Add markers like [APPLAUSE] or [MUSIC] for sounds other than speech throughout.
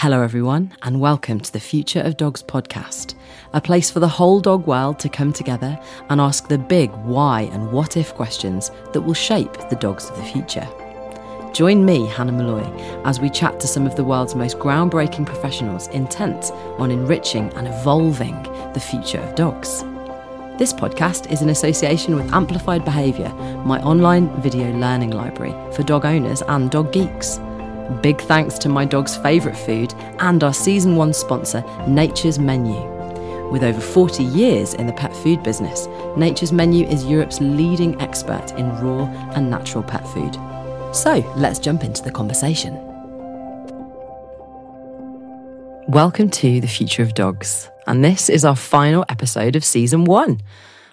Hello, everyone, and welcome to the Future of Dogs podcast, a place for the whole dog world to come together and ask the big why and what if questions that will shape the dogs of the future. Join me, Hannah Molloy, as we chat to some of the world's most groundbreaking professionals intent on enriching and evolving the future of dogs. This podcast is in association with Amplified Behaviour, my online video learning library for dog owners and dog geeks. Big thanks to my dog's favourite food and our season one sponsor, Nature's Menu. With over 40 years in the pet food business, Nature's Menu is Europe's leading expert in raw and natural pet food. So let's jump into the conversation. Welcome to the Future of Dogs, and this is our final episode of season one.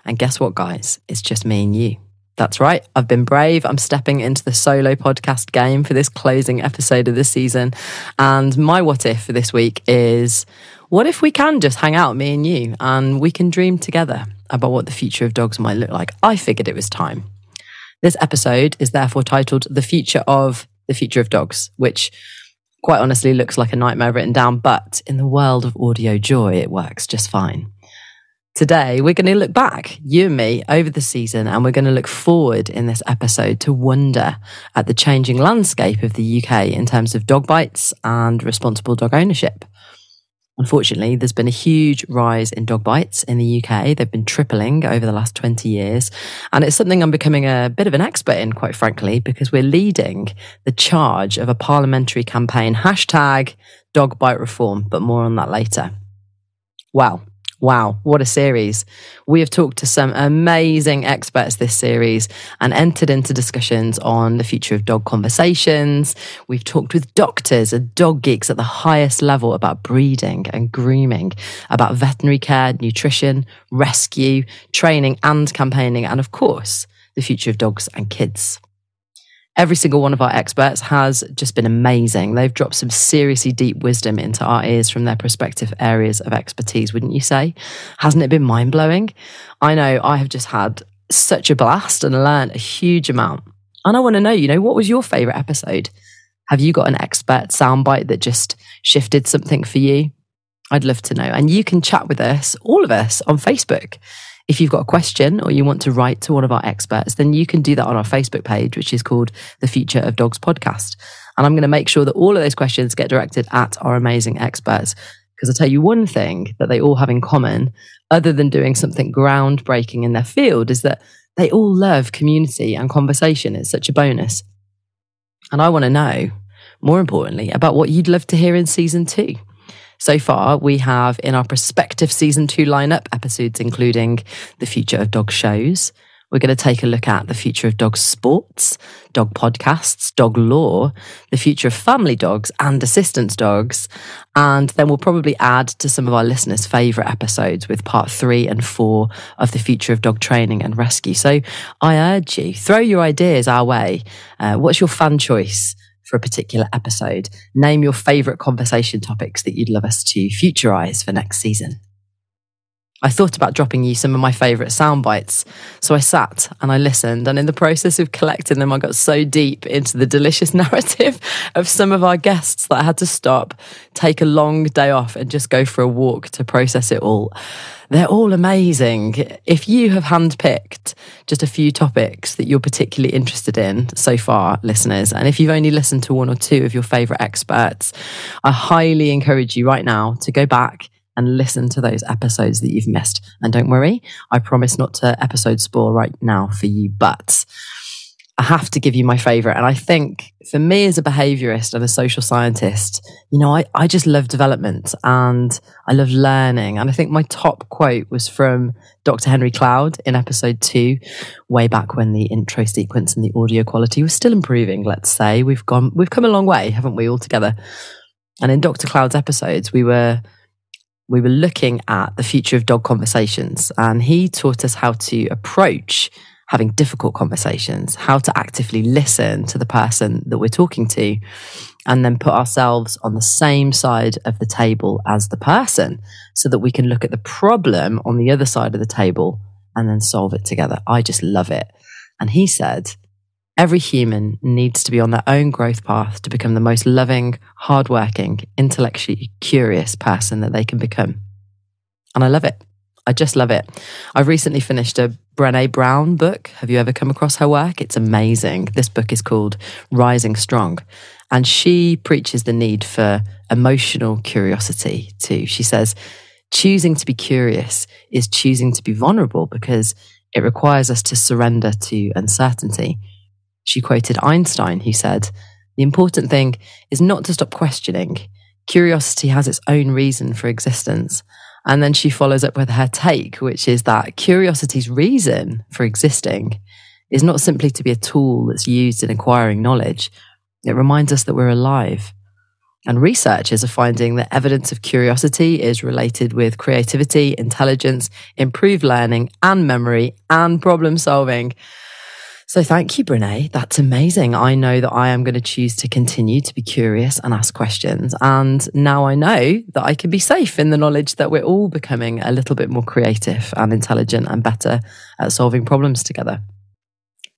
And guess what, guys? It's just me and you. That's right. I've been brave. I'm stepping into the solo podcast game for this closing episode of the season. And my what if for this week is what if we can just hang out, me and you, and we can dream together about what the future of dogs might look like? I figured it was time. This episode is therefore titled The Future of the Future of Dogs, which quite honestly looks like a nightmare written down, but in the world of audio joy, it works just fine. Today, we're going to look back, you and me, over the season, and we're going to look forward in this episode to wonder at the changing landscape of the UK in terms of dog bites and responsible dog ownership. Unfortunately, there's been a huge rise in dog bites in the UK. They've been tripling over the last 20 years. And it's something I'm becoming a bit of an expert in, quite frankly, because we're leading the charge of a parliamentary campaign, hashtag dog bite reform, but more on that later. Wow. Wow, what a series. We have talked to some amazing experts this series and entered into discussions on the future of dog conversations. We've talked with doctors and dog geeks at the highest level about breeding and grooming, about veterinary care, nutrition, rescue, training and campaigning, and of course, the future of dogs and kids. Every single one of our experts has just been amazing. They've dropped some seriously deep wisdom into our ears from their respective areas of expertise, wouldn't you say? Hasn't it been mind blowing? I know I have just had such a blast and learned a huge amount. And I want to know, you know, what was your favorite episode? Have you got an expert soundbite that just shifted something for you? I'd love to know. And you can chat with us, all of us, on Facebook. If you've got a question or you want to write to one of our experts, then you can do that on our Facebook page, which is called the Future of Dogs podcast. And I'm going to make sure that all of those questions get directed at our amazing experts. Because I'll tell you one thing that they all have in common, other than doing something groundbreaking in their field, is that they all love community and conversation. It's such a bonus. And I want to know, more importantly, about what you'd love to hear in season two. So far, we have in our prospective season two lineup episodes including the future of dog shows. We're going to take a look at the future of dog sports, dog podcasts, dog law, the future of family dogs and assistance dogs. And then we'll probably add to some of our listeners' favourite episodes with part three and four of the future of dog training and rescue. So I urge you, throw your ideas our way. Uh, what's your fan choice? For a particular episode. Name your favourite conversation topics that you'd love us to futurize for next season. I thought about dropping you some of my favourite sound bites. So I sat and I listened. And in the process of collecting them, I got so deep into the delicious [LAUGHS] narrative of some of our guests that I had to stop, take a long day off, and just go for a walk to process it all. They're all amazing. If you have handpicked just a few topics that you're particularly interested in so far, listeners, and if you've only listened to one or two of your favourite experts, I highly encourage you right now to go back and listen to those episodes that you've missed. And don't worry, I promise not to episode spoil right now for you, but I have to give you my favorite. And I think for me as a behaviorist and a social scientist, you know, I, I just love development and I love learning. And I think my top quote was from Dr. Henry Cloud in episode two, way back when the intro sequence and the audio quality was still improving, let's say. We've gone, we've come a long way, haven't we, all together? And in Dr. Cloud's episodes, we were we were looking at the future of dog conversations, and he taught us how to approach having difficult conversations, how to actively listen to the person that we're talking to, and then put ourselves on the same side of the table as the person so that we can look at the problem on the other side of the table and then solve it together. I just love it. And he said, Every human needs to be on their own growth path to become the most loving, hardworking, intellectually curious person that they can become. And I love it. I just love it. I've recently finished a Brene Brown book. Have you ever come across her work? It's amazing. This book is called Rising Strong. And she preaches the need for emotional curiosity too. She says, choosing to be curious is choosing to be vulnerable because it requires us to surrender to uncertainty. She quoted Einstein, who said, The important thing is not to stop questioning. Curiosity has its own reason for existence. And then she follows up with her take, which is that curiosity's reason for existing is not simply to be a tool that's used in acquiring knowledge. It reminds us that we're alive. And researchers are finding that evidence of curiosity is related with creativity, intelligence, improved learning, and memory, and problem solving. So thank you, Brene. That's amazing. I know that I am going to choose to continue to be curious and ask questions. And now I know that I can be safe in the knowledge that we're all becoming a little bit more creative and intelligent and better at solving problems together.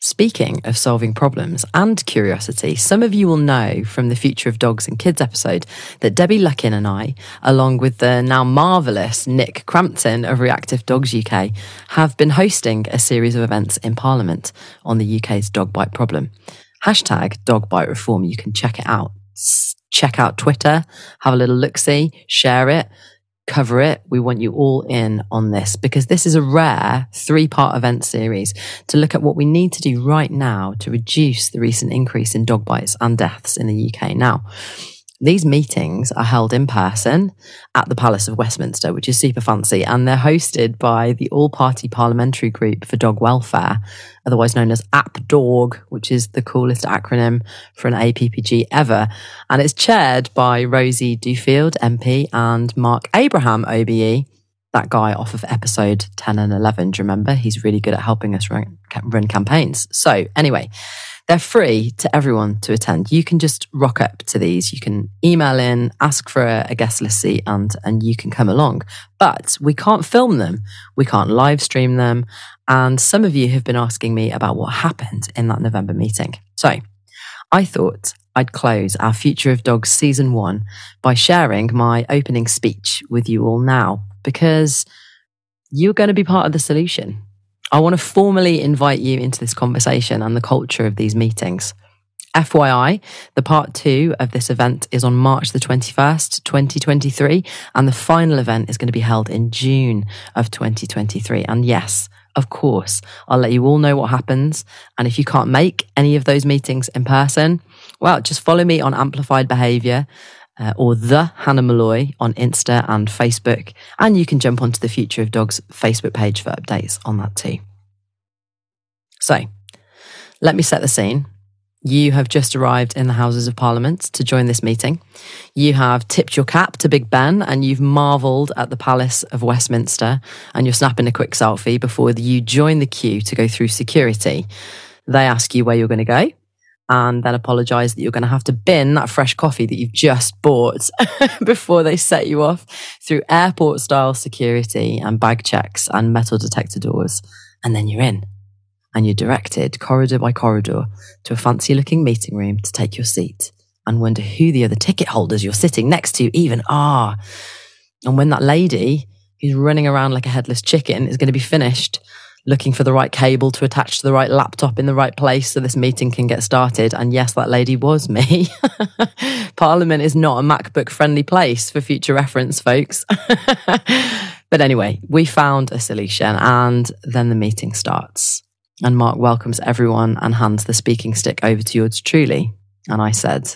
Speaking of solving problems and curiosity, some of you will know from the Future of Dogs and Kids episode that Debbie Luckin and I, along with the now marvellous Nick Crampton of Reactive Dogs UK, have been hosting a series of events in Parliament on the UK's dog bite problem. Hashtag dog bite reform. You can check it out. Check out Twitter, have a little look see, share it cover it. We want you all in on this because this is a rare three part event series to look at what we need to do right now to reduce the recent increase in dog bites and deaths in the UK. Now, these meetings are held in person at the Palace of Westminster, which is super fancy, and they're hosted by the All Party Parliamentary Group for Dog Welfare, otherwise known as APDAWG, which is the coolest acronym for an APPG ever. And it's chaired by Rosie Duffield, MP, and Marc Abraham, OBE, that guy off of episode 10 and 11. Do you remember? He's really good at helping us run, run campaigns. So, anyway, they're free to everyone to attend. You can just rock up to these. You can email in, ask for a, a, guest list seat, and and you can come along. But we can't film them. We can't live stream them. And some of you have been asking me about what happened in that November meeting. So I thought I'd close our Future of Dogs season one by sharing my opening speech with you all now because you're going to be part of the solution. I want to formally invite you into this conversation and the culture of these meetings. FYI, the part two of this event is on March the 21st, 2023, and the final event is going to be held in June of 2023. And yes, of course, I'll let you all know what happens. And if you can't make any of those meetings in person, well, just follow me on Amplified Behavior uh, or the Hannah Molloy on Insta and Facebook. And you can jump onto the Future of Dogs Facebook page for updates on that too. So, let me set the scene. You have just arrived in the Houses of Parliament to join this meeting. You have tipped your cap to Big Ben and you've marvelled at the Palace of Westminster and you're snapping a quick selfie before you join the queue to go through security. They ask you where you're going to go and then apologize that you're going to have to bin that fresh coffee that you've just bought [LAUGHS] before they set you off through airport style security and bag checks and metal detector doors. And then you're in and you're directed corridor by corridor to a fancy looking meeting room to take your seat and wonder who the other ticket holders you're sitting next to even are. And when that lady who's running around like a headless chicken is going to be finished, looking for the right cable to attach to the right laptop in the right place so this meeting can get started. And yes, that lady was me. [LAUGHS] Parliament is not a MacBook friendly place for future reference, folks. [LAUGHS] but anyway, we found a solution and then the meeting starts. And Mark welcomes everyone and hands the speaking stick over to yours truly. And I said,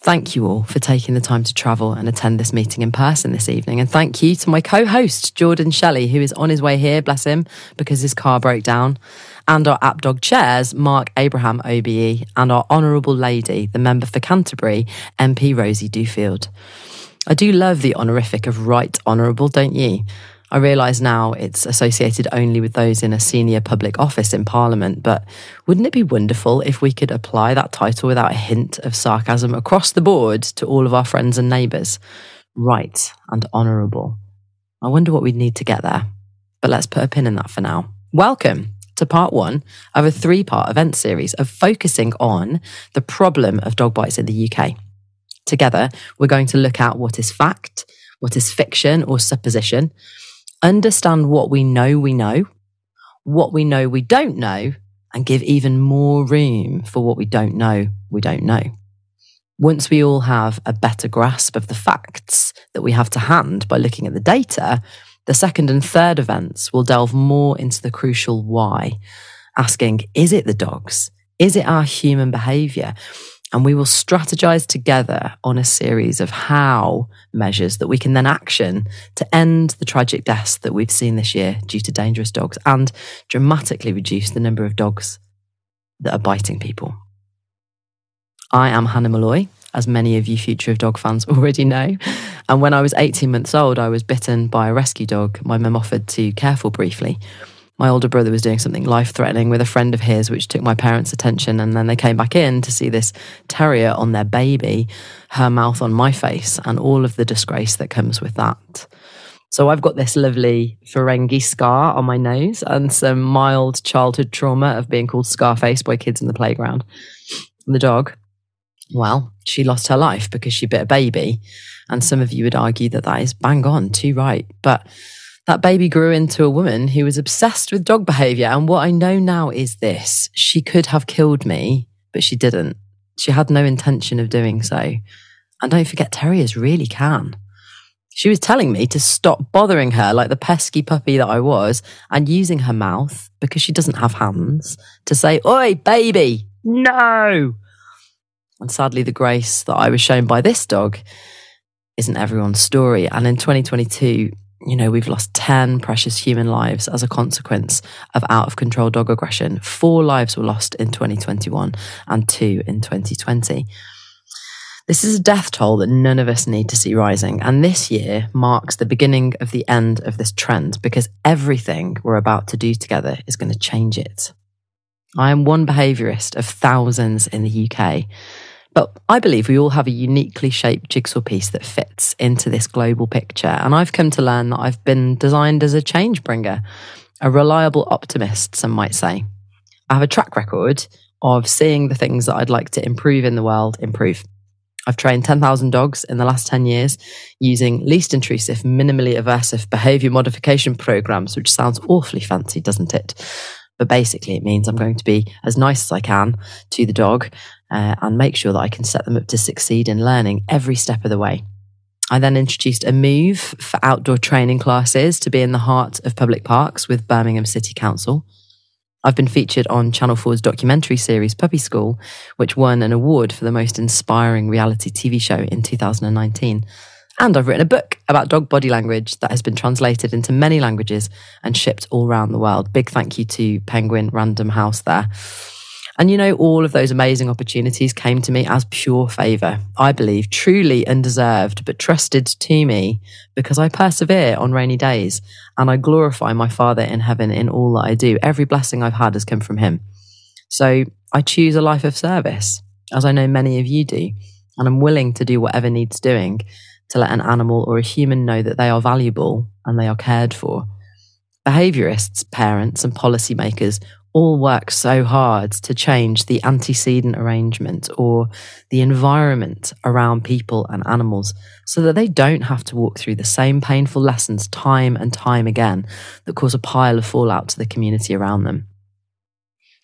Thank you all for taking the time to travel and attend this meeting in person this evening. And thank you to my co host, Jordan Shelley, who is on his way here, bless him, because his car broke down, and our APDAWG chairs, Marc Abraham OBE, and our Honourable Lady, the member for Canterbury, MP Rosie Duffield. I do love the honorific of Right Honourable, don't you? I realise now it's associated only with those in a senior public office in Parliament, but wouldn't it be wonderful if we could apply that title without a hint of sarcasm across the board to all of our friends and neighbours? Right and honourable. I wonder what we'd need to get there. But let's put a pin in that for now. Welcome to part one of a three part event series of focusing on the problem of dog bites in the UK. Together, we're going to look at what is fact, what is fiction or supposition, understand what we know we know, what we know we don't know, and give even more room for what we don't know we don't know. Once we all have a better grasp of the facts that we have to hand by looking at the data, the second and third events will delve more into the crucial why, asking, is it the dogs? Is it our human behavior? And we will strategize together on a series of how measures that we can then action to end the tragic deaths that we've seen this year due to dangerous dogs and dramatically reduce the number of dogs that are biting people. I am Hannah Molloy, as many of you Future of Dog fans [LAUGHS] already know. And when I was 18 months old, I was bitten by a rescue dog my mum offered to care for briefly my older brother was doing something life threatening with a friend of his, which took my parents' attention. And then they came back in to see this terrier on their baby, her mouth on my face, and all of the disgrace that comes with that. So I've got this lovely Ferengi scar on my nose and some mild childhood trauma of being called Scarface by kids in the playground. And the dog, well, she lost her life because she bit a baby. And some of you would argue that that is bang on, too right. But that baby grew into a woman who was obsessed with dog behavior. And what I know now is this she could have killed me, but she didn't. She had no intention of doing so. And don't forget, terriers really can. She was telling me to stop bothering her like the pesky puppy that I was and using her mouth, because she doesn't have hands, to say, Oi, baby, no. And sadly, the grace that I was shown by this dog isn't everyone's story. And in 2022, you know, we've lost 10 precious human lives as a consequence of out of control dog aggression. Four lives were lost in 2021 and two in 2020. This is a death toll that none of us need to see rising. And this year marks the beginning of the end of this trend because everything we're about to do together is going to change it. I am one behaviourist of thousands in the UK. But I believe we all have a uniquely shaped jigsaw piece that fits into this global picture. And I've come to learn that I've been designed as a change bringer, a reliable optimist, some might say. I have a track record of seeing the things that I'd like to improve in the world improve. I've trained 10,000 dogs in the last 10 years using least intrusive, minimally aversive behavior modification programs, which sounds awfully fancy, doesn't it? But basically, it means I'm going to be as nice as I can to the dog uh, and make sure that I can set them up to succeed in learning every step of the way. I then introduced a move for outdoor training classes to be in the heart of public parks with Birmingham City Council. I've been featured on Channel 4's documentary series Puppy School, which won an award for the most inspiring reality TV show in 2019. And I've written a book about dog body language that has been translated into many languages and shipped all around the world. Big thank you to Penguin Random House there. And you know, all of those amazing opportunities came to me as pure favor. I believe truly undeserved, but trusted to me because I persevere on rainy days and I glorify my Father in heaven in all that I do. Every blessing I've had has come from Him. So I choose a life of service, as I know many of you do. And I'm willing to do whatever needs doing to let an animal or a human know that they are valuable and they are cared for. Behaviorists, parents, and policymakers all work so hard to change the antecedent arrangement or the environment around people and animals so that they don't have to walk through the same painful lessons time and time again that cause a pile of fallout to the community around them.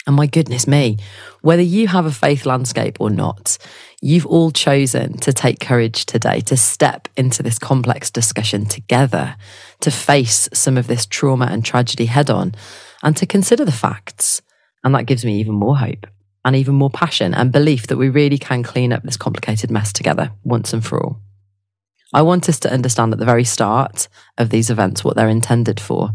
And my goodness me, whether you have a faith landscape or not, you've all chosen to take courage today to step into this complex discussion together, to face some of this trauma and tragedy head on, and to consider the facts. And that gives me even more hope and even more passion and belief that we really can clean up this complicated mess together once and for all. I want us to understand at the very start of these events what they're intended for,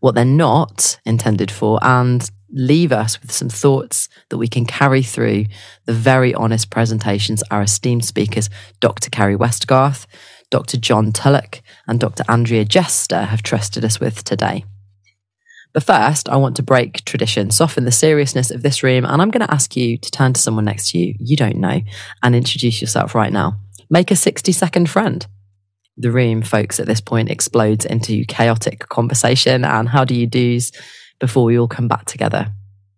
what they're not intended for, and leave us with some thoughts that we can carry through the very honest presentations our esteemed speakers, Dr. Carri Westgarth, Dr. John Tulloch, and Dr. Andrea Jester have trusted us with today. But first, I want to break tradition, soften the seriousness of this room, and I'm going to ask you to turn to someone next to you you don't know and introduce yourself right now. Make a 60 second friend. The room, folks, at this point explodes into chaotic conversation and how do you do's before we all come back together.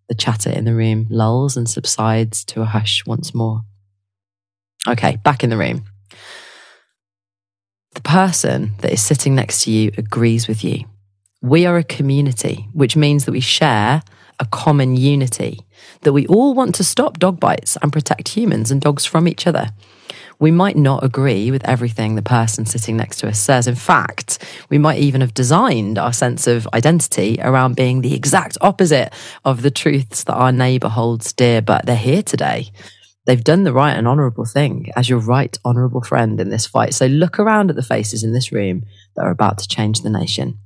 The chatter in the room lulls and subsides to a hush once more. Okay, back in the room. The person that is sitting next to you agrees with you. We are a community, which means that we share a common unity, that we all want to stop dog bites and protect humans and dogs from each other. We might not agree with everything the person sitting next to us says. In fact, we might even have designed our sense of identity around being the exact opposite of the truths that our neighbour holds dear, but they're here today. They've done the right and honourable thing as your right honourable friend in this fight. So look around at the faces in this room that are about to change the nation.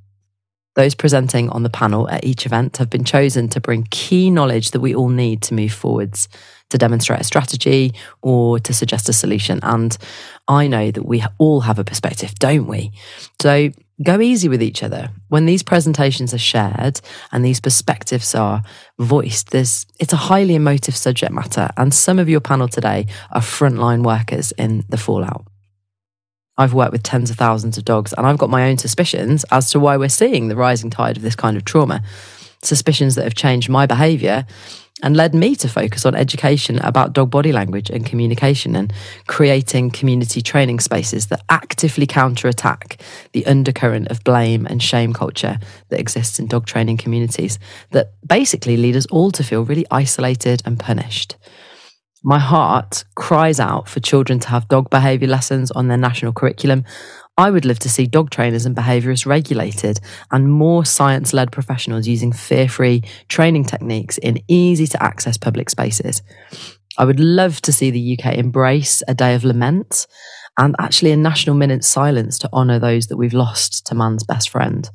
Those presenting on the panel at each event have been chosen to bring key knowledge that we all need to move forwards, to demonstrate a strategy or to suggest a solution. And I know that we all have a perspective, don't we? So go easy with each other. When these presentations are shared and these perspectives are voiced, there's, it's a highly emotive subject matter. And some of your panel today are frontline workers in the fallout. I've worked with tens of thousands of dogs, and I've got my own suspicions as to why we're seeing the rising tide of this kind of trauma. Suspicions that have changed my behaviour and led me to focus on education about dog body language and communication and creating community training spaces that actively counterattack the undercurrent of blame and shame culture that exists in dog training communities that basically lead us all to feel really isolated and punished. My heart cries out for children to have dog behaviour lessons on their national curriculum. I would love to see dog trainers and behaviourists regulated and more science led professionals using fear free training techniques in easy to access public spaces. I would love to see the UK embrace a day of lament and actually a national minute silence to honour those that we've lost to man's best friend.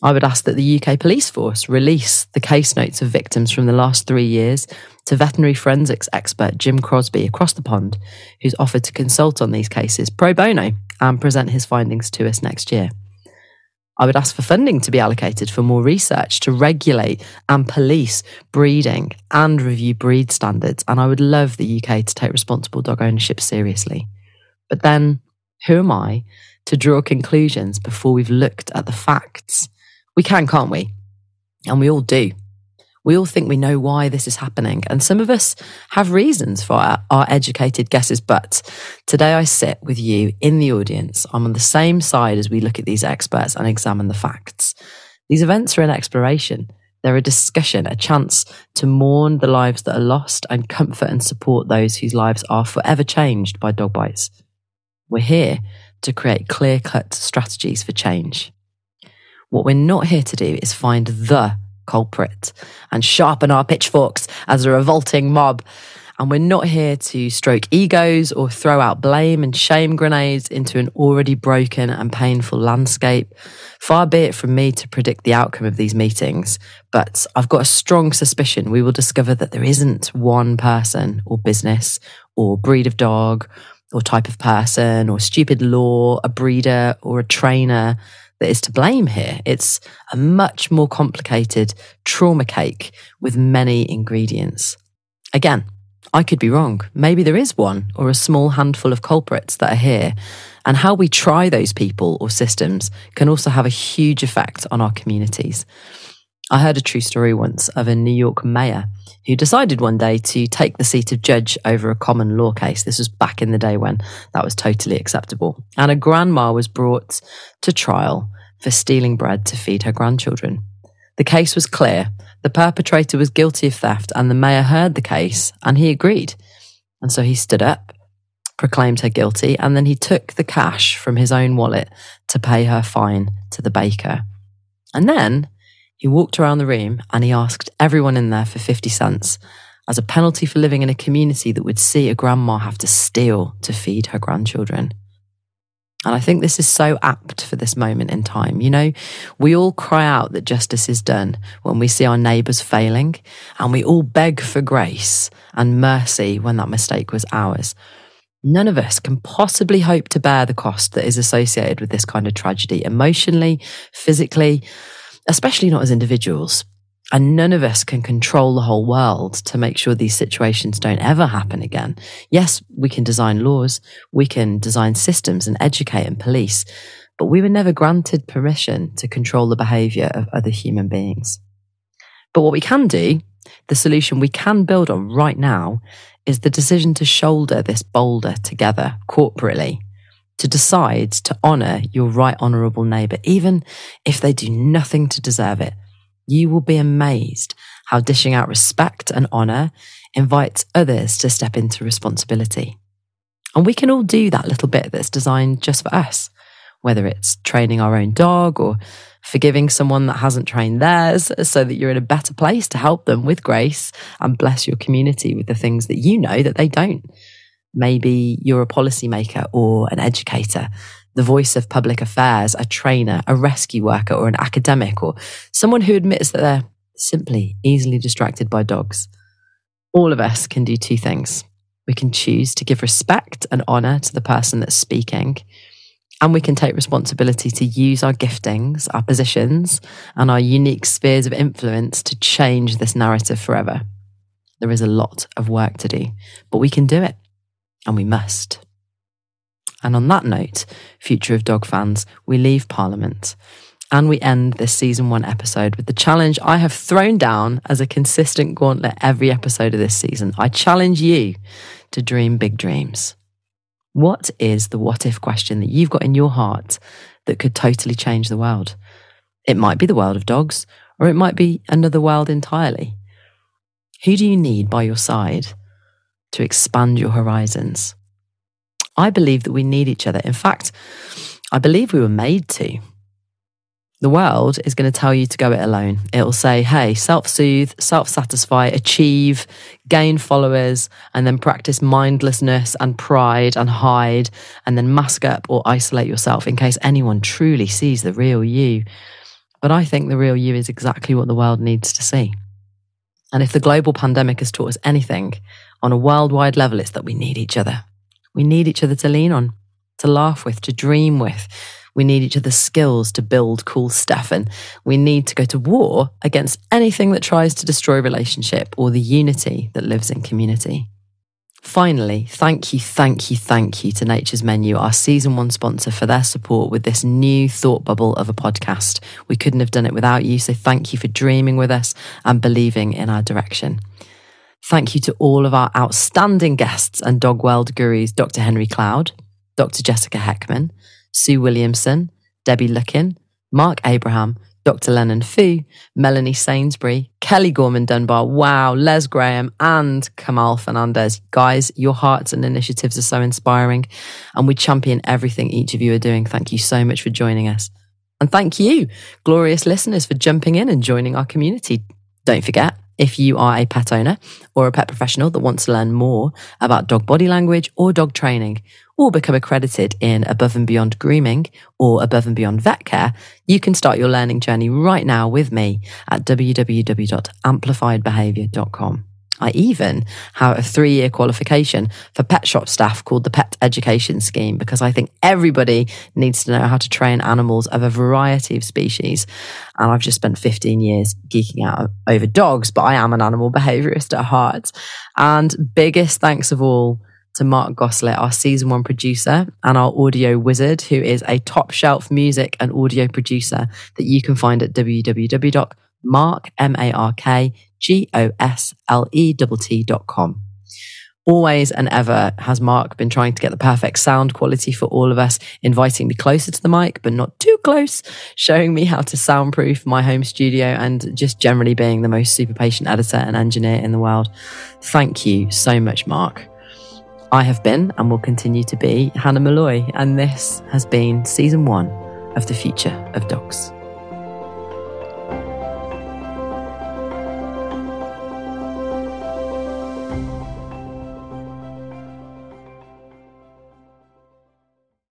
I would ask that the UK police force release the case notes of victims from the last three years to veterinary forensics expert Jim Crosby across the pond, who's offered to consult on these cases pro bono and present his findings to us next year. I would ask for funding to be allocated for more research to regulate and police breeding and review breed standards. And I would love the UK to take responsible dog ownership seriously. But then, who am I to draw conclusions before we've looked at the facts? We can, can't we? And we all do. We all think we know why this is happening. And some of us have reasons for our, our, educated guesses. But today I sit with you in the audience. I'm on the same side as we look at these experts and examine the facts. These events are an exploration. They're a discussion, a chance to mourn the lives that are lost and comfort and support those whose lives are forever changed by dog bites. We're here to create clear cut strategies for change. What we're not here to do is find the culprit and sharpen our pitchforks as a revolting mob. And we're not here to stroke egos or throw out blame and shame grenades into an already broken and painful landscape. Far be it from me to predict the outcome of these meetings, but I've got a strong suspicion we will discover that there isn't one person or business or breed of dog or type of person or stupid law, a breeder or a trainer that is to blame here. It's a much more complicated trauma cake with many ingredients. Again, I could be wrong. Maybe there is one or a small handful of culprits that are here. And how we try those people or systems can also have a huge effect on our communities. I heard a true story once of a New York mayor who decided one day to take the seat of judge over a common law case. This was back in the day when that was totally acceptable. And a grandma was brought to trial for stealing bread to feed her grandchildren. The case was clear. The perpetrator was guilty of theft, and the mayor heard the case and he agreed. And so he stood up, proclaimed her guilty, and then he took the cash from his own wallet to pay her fine to the baker. And then he walked around the room and he asked everyone in there for 50 cents as a penalty for living in a community that would see a grandma have to steal to feed her grandchildren. And I think this is so apt for this moment in time. You know, we all cry out that justice is done when we see our neighbours failing, and we all beg for grace and mercy when that mistake was ours. None of us can possibly hope to bear the cost that is associated with this kind of tragedy, emotionally, physically, especially not as individuals. And none of us can control the whole world to make sure these situations don't ever happen again. Yes, we can design laws, we can design systems and educate and police, but we were never granted permission to control the behavior of other human beings. But what we can do, the solution we can build on right now, is the decision to shoulder this boulder together corporately, to decide to honour your right honourable neighbour, even if they do nothing to deserve it. You will be amazed how dishing out respect and honour invites others to step into responsibility. And we can all do that little bit that's designed just for us, whether it's training our own dog or forgiving someone that hasn't trained theirs so that you're in a better place to help them with grace and bless your community with the things that you know that they don't. Maybe you're a policymaker or an educator, the voice of public affairs, a trainer, a rescue worker, or an academic, or someone who admits that they're simply easily distracted by dogs. All of us can do two things. We can choose to give respect and honor to the person that's speaking. And we can take responsibility to use our giftings, our positions, and our unique spheres of influence to change this narrative forever. There is a lot of work to do, but we can do it, and we must. And on that note, Future of Dog fans, we leave Parliament and we end this season one episode with the challenge I have thrown down as a consistent gauntlet every episode of this season. I challenge you to dream big dreams. What is the what if question that you've got in your heart that could totally change the world? It might be the world of dogs, or it might be another world entirely. Who do you need by your side to expand your horizons? I believe that we need each other. In fact, I believe we were made to. The world is going to tell you to go it alone. It'll say, hey, self soothe, self satisfy, achieve, gain followers, and then practice mindlessness and pride and hide, and then mask up or isolate yourself in case anyone truly sees the real you. But I think the real you is exactly what the world needs to see. And if the global pandemic has taught us anything on a worldwide level, it's that we need each other. We need each other to lean on, to laugh with, to dream with we need each other's skills to build cool stuff. And we need to go to war against anything that tries to destroy relationship or the unity that lives in community. Finally, thank you, thank you, thank you to Nature's Menu, our season one sponsor, for their support with this new thought bubble of a podcast. We couldn't have done it without you. So thank you for dreaming with us and believing in our direction. Thank you to all of our outstanding guests and dog world gurus, Dr. Henry Cloud, Dr. Jessica Hekman, Sue Williamson, Debbie Luckin, Marc Abraham, Dr. Lennon Fu, Melanie Sainsbury, Kelly Gorman Dunbar, wow, Les Graham, and Kamal Fernandez. Guys, your hearts and initiatives are so inspiring, and we champion everything each of you are doing. Thank you so much for joining us. And thank you, glorious listeners, for jumping in and joining our community. Don't forget, if you are a pet owner or a pet professional that wants to learn more about dog body language or dog training, or become accredited in above and beyond grooming or above and beyond vet care, you can start your learning journey right now with me at www.amplifiedbehavior.com. I even have a three year qualification for pet shop staff called the Pet Education Scheme because I think everybody needs to know how to train animals of a variety of species. And I've just spent 15 years geeking out over dogs, but I am an animal behaviorist at heart. And biggest thanks of all to Mark Goslett, our season one producer, and our audio wizard, who is a top shelf music and audio producer that you can find at www.mark.com. Always and ever has Mark been trying to get the perfect sound quality for all of us, inviting me closer to the mic, but not too close, showing me how to soundproof my home studio, and just generally being the most super patient editor and engineer in the world. Thank you so much, Mark. I have been and will continue to be Hannah Molloy, and this has been season one of The Future of Dogs.